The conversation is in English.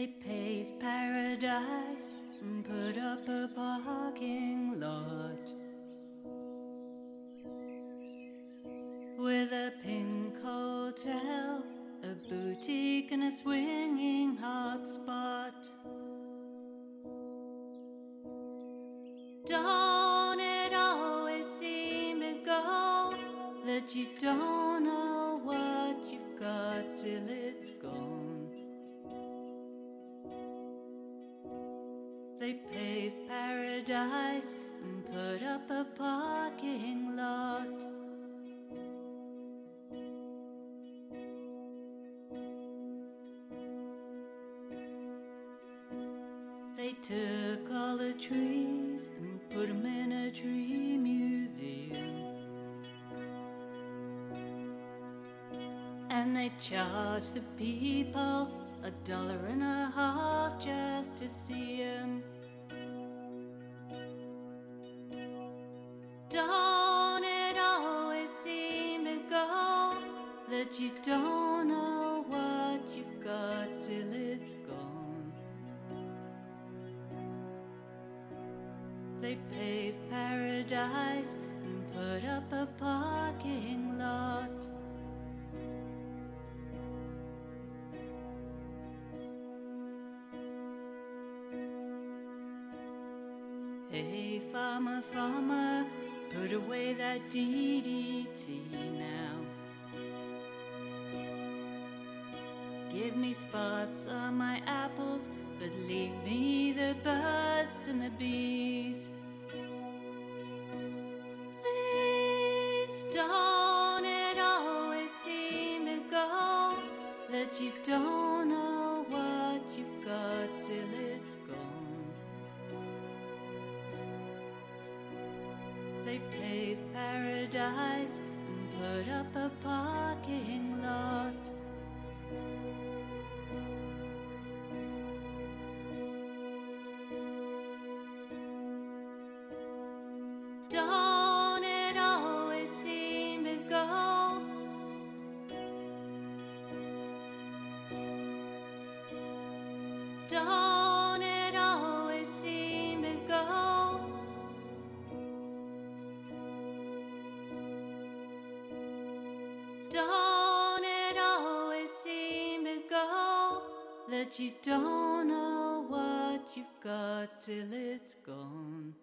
They paved paradise and put up a parking lot with a pink hotel, a boutique, and a swinging hotspot. Don't it always seem to go that you don't They paved paradise and put up a parking lot. They took all the trees and put them in a tree museum. And they charged the people a dollar and a half that you don't know what you've got till it's gone? They pave paradise and put up a parking lot. Hey, farmer, farmer, put away that DDT now. Give me spots on my apples, but leave me the birds and the bees. Please don't it always seem to go that you don't know what you've got till it's gone. They paved paradise and put up a parking lot. Don't it always seem to go? Don't it always seem to go? Don't it always seem to go that you don't know what you've got till it's gone?